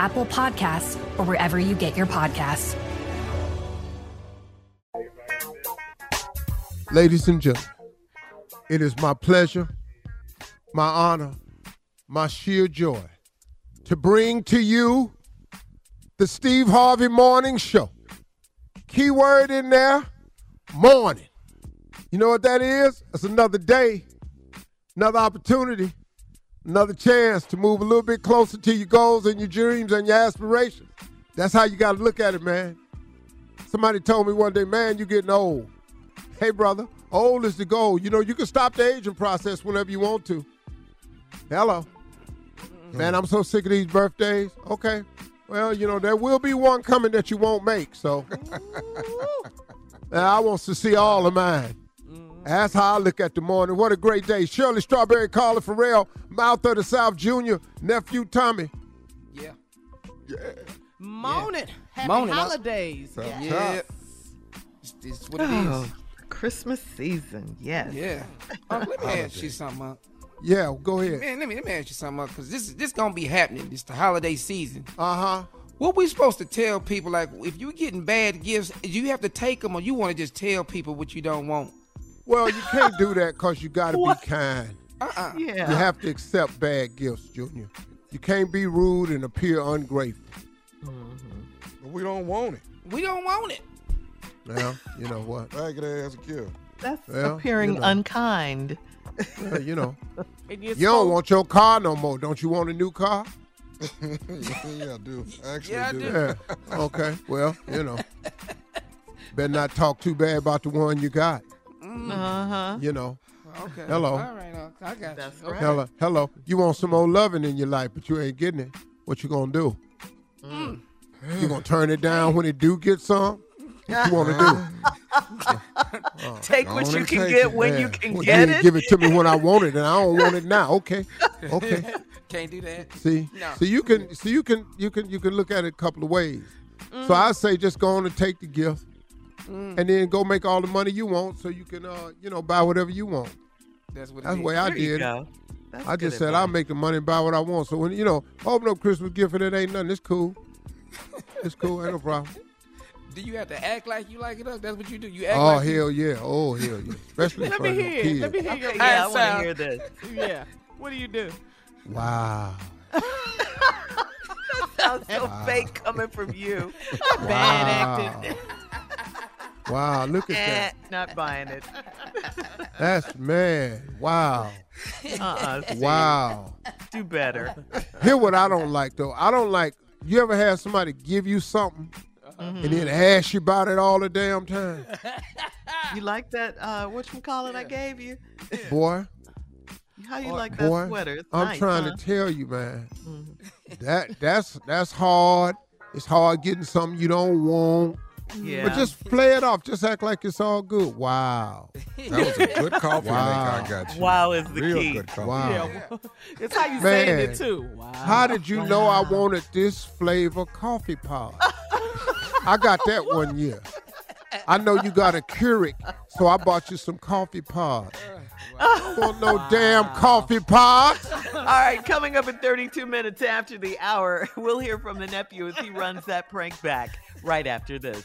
Apple Podcasts, or wherever you get your podcasts. Ladies and gentlemen, it is my pleasure, my honor, my sheer joy to bring to you the Steve Harvey Morning Show. Keyword in there, morning. You know what that is? It's another day, another opportunity, another chance to move a little bit closer to your goals and your dreams and your aspirations. That's how you got to look at it, man. Somebody told me one day, man, you're getting old. Hey, brother, old is the goal. You know, you can stop the aging process whenever you want to. Hello. Man, I'm so sick of these birthdays. Okay. Well, you know, there will be one coming that you won't make, so. I want to see all of mine. That's how I look at the morning. What a great day. Shirley Strawberry, Carla Ferrell, Mouth of the South Jr., nephew Tommy. Yeah. Morning. Happy Morning, holidays. Yeah. Yes. It's, it's what it Oh, is. Christmas season, yes. Yeah. Uh, let me ask you something. Uh, Yeah, go ahead. man, let me let me ask you something because this is this gonna be happening. It's the holiday season. Uh huh. What we supposed to tell people? Like, if you're getting bad gifts, do you have to take them, or you want to just tell people what you don't want? Well, you can't do that because you got to be kind. Uh-uh. Yeah. You have to accept bad gifts, Junior. You can't be rude and appear ungrateful. Mm But we don't want it. We don't want it. Well, you know what? Ragged ass kill. That's Well, appearing you know. unkind. Well, you know, you're don't want your car no more. Don't you want a new car? yeah, I do. I actually Yeah, I do. do. Yeah. Okay. Well, you know, better not talk too bad about the one you got. Uh huh. You know. Okay. Hello. All right. I got That's you. Okay. right. Hello, hello. You want some more loving in your life, but you ain't getting it. What you gonna do? Mm. You gonna turn it down when it do get some? What you wanna do? Take what you can get it. when Yeah. you can Well, get you it. Give it to me when I want it, and I don't want it now. Okay, okay. Can't do that. See, No. so you can, so you can, you can, you can look at it a couple of ways. Mm. So I say just go on and take the gift, and then go make all the money you want, so you can, uh, you know, buy whatever you want. That's what. That's the way I did. I just said I'll advice. make the money and buy what I want. So when you know, open up Christmas gift and it ain't nothing, it's cool. It's cool, ain't no problem. Do you have to act like you like it up? That's what you do. You act Oh like you- hell yeah, oh hell yeah, especially Let for me hear. kids. Let me hear your Yeah, I want to hear this. Yeah. What do you do? Wow, that Sounds so fake coming from you. Bad acting. Wow. Look at Eh, that. not buying it. That's man. Wow, Uh-uh. Wow. Do better. Hear what I don't like though. I don't like. You ever had somebody give you something, and then ask you about it all the damn time. You like that? Uh, what you call it? I gave you. Boy, How you like that boy, sweater? It's I'm nice, trying huh? to tell you, man. That that's that's hard. It's hard getting something you don't want. Yeah. But just play it off. Just act like it's all good. Wow. That was a good coffee Wow. maker I got you. Wow is the Real key. good coffee. Wow. Yeah, it's how you saying it too. Wow. How did you know I wanted this flavor coffee pod? I got that one year. I know you got a Keurig, so I bought you some coffee pods. Want oh, no damn coffee pods? All right, coming up in 32 minutes after the hour, we'll hear from the nephew as he runs that prank back right after this.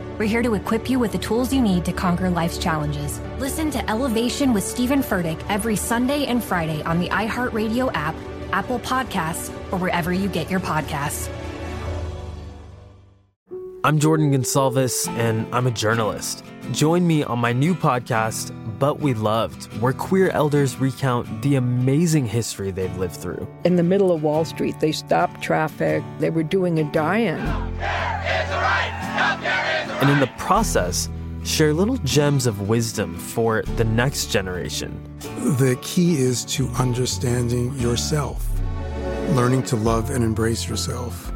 We're here to equip you with the tools you need to conquer life's challenges. Listen to Elevation with Stephen Furtick every Sunday and Friday on the iHeartRadio app, Apple Podcasts, or wherever you get your podcasts. I'm Jordan Gonsalves, and I'm a journalist. Join me on my new podcast, But We Loved, where queer elders recount the amazing history they've lived through. In the middle of Wall Street, they stopped traffic. They were doing a die in. And in the process, share little gems of wisdom for the next generation. The key is to understanding yourself, learning to love and embrace yourself.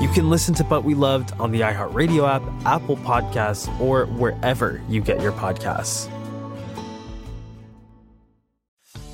You can listen to But We Loved on the iHeartRadio app, Apple Podcasts, or wherever you get your podcasts.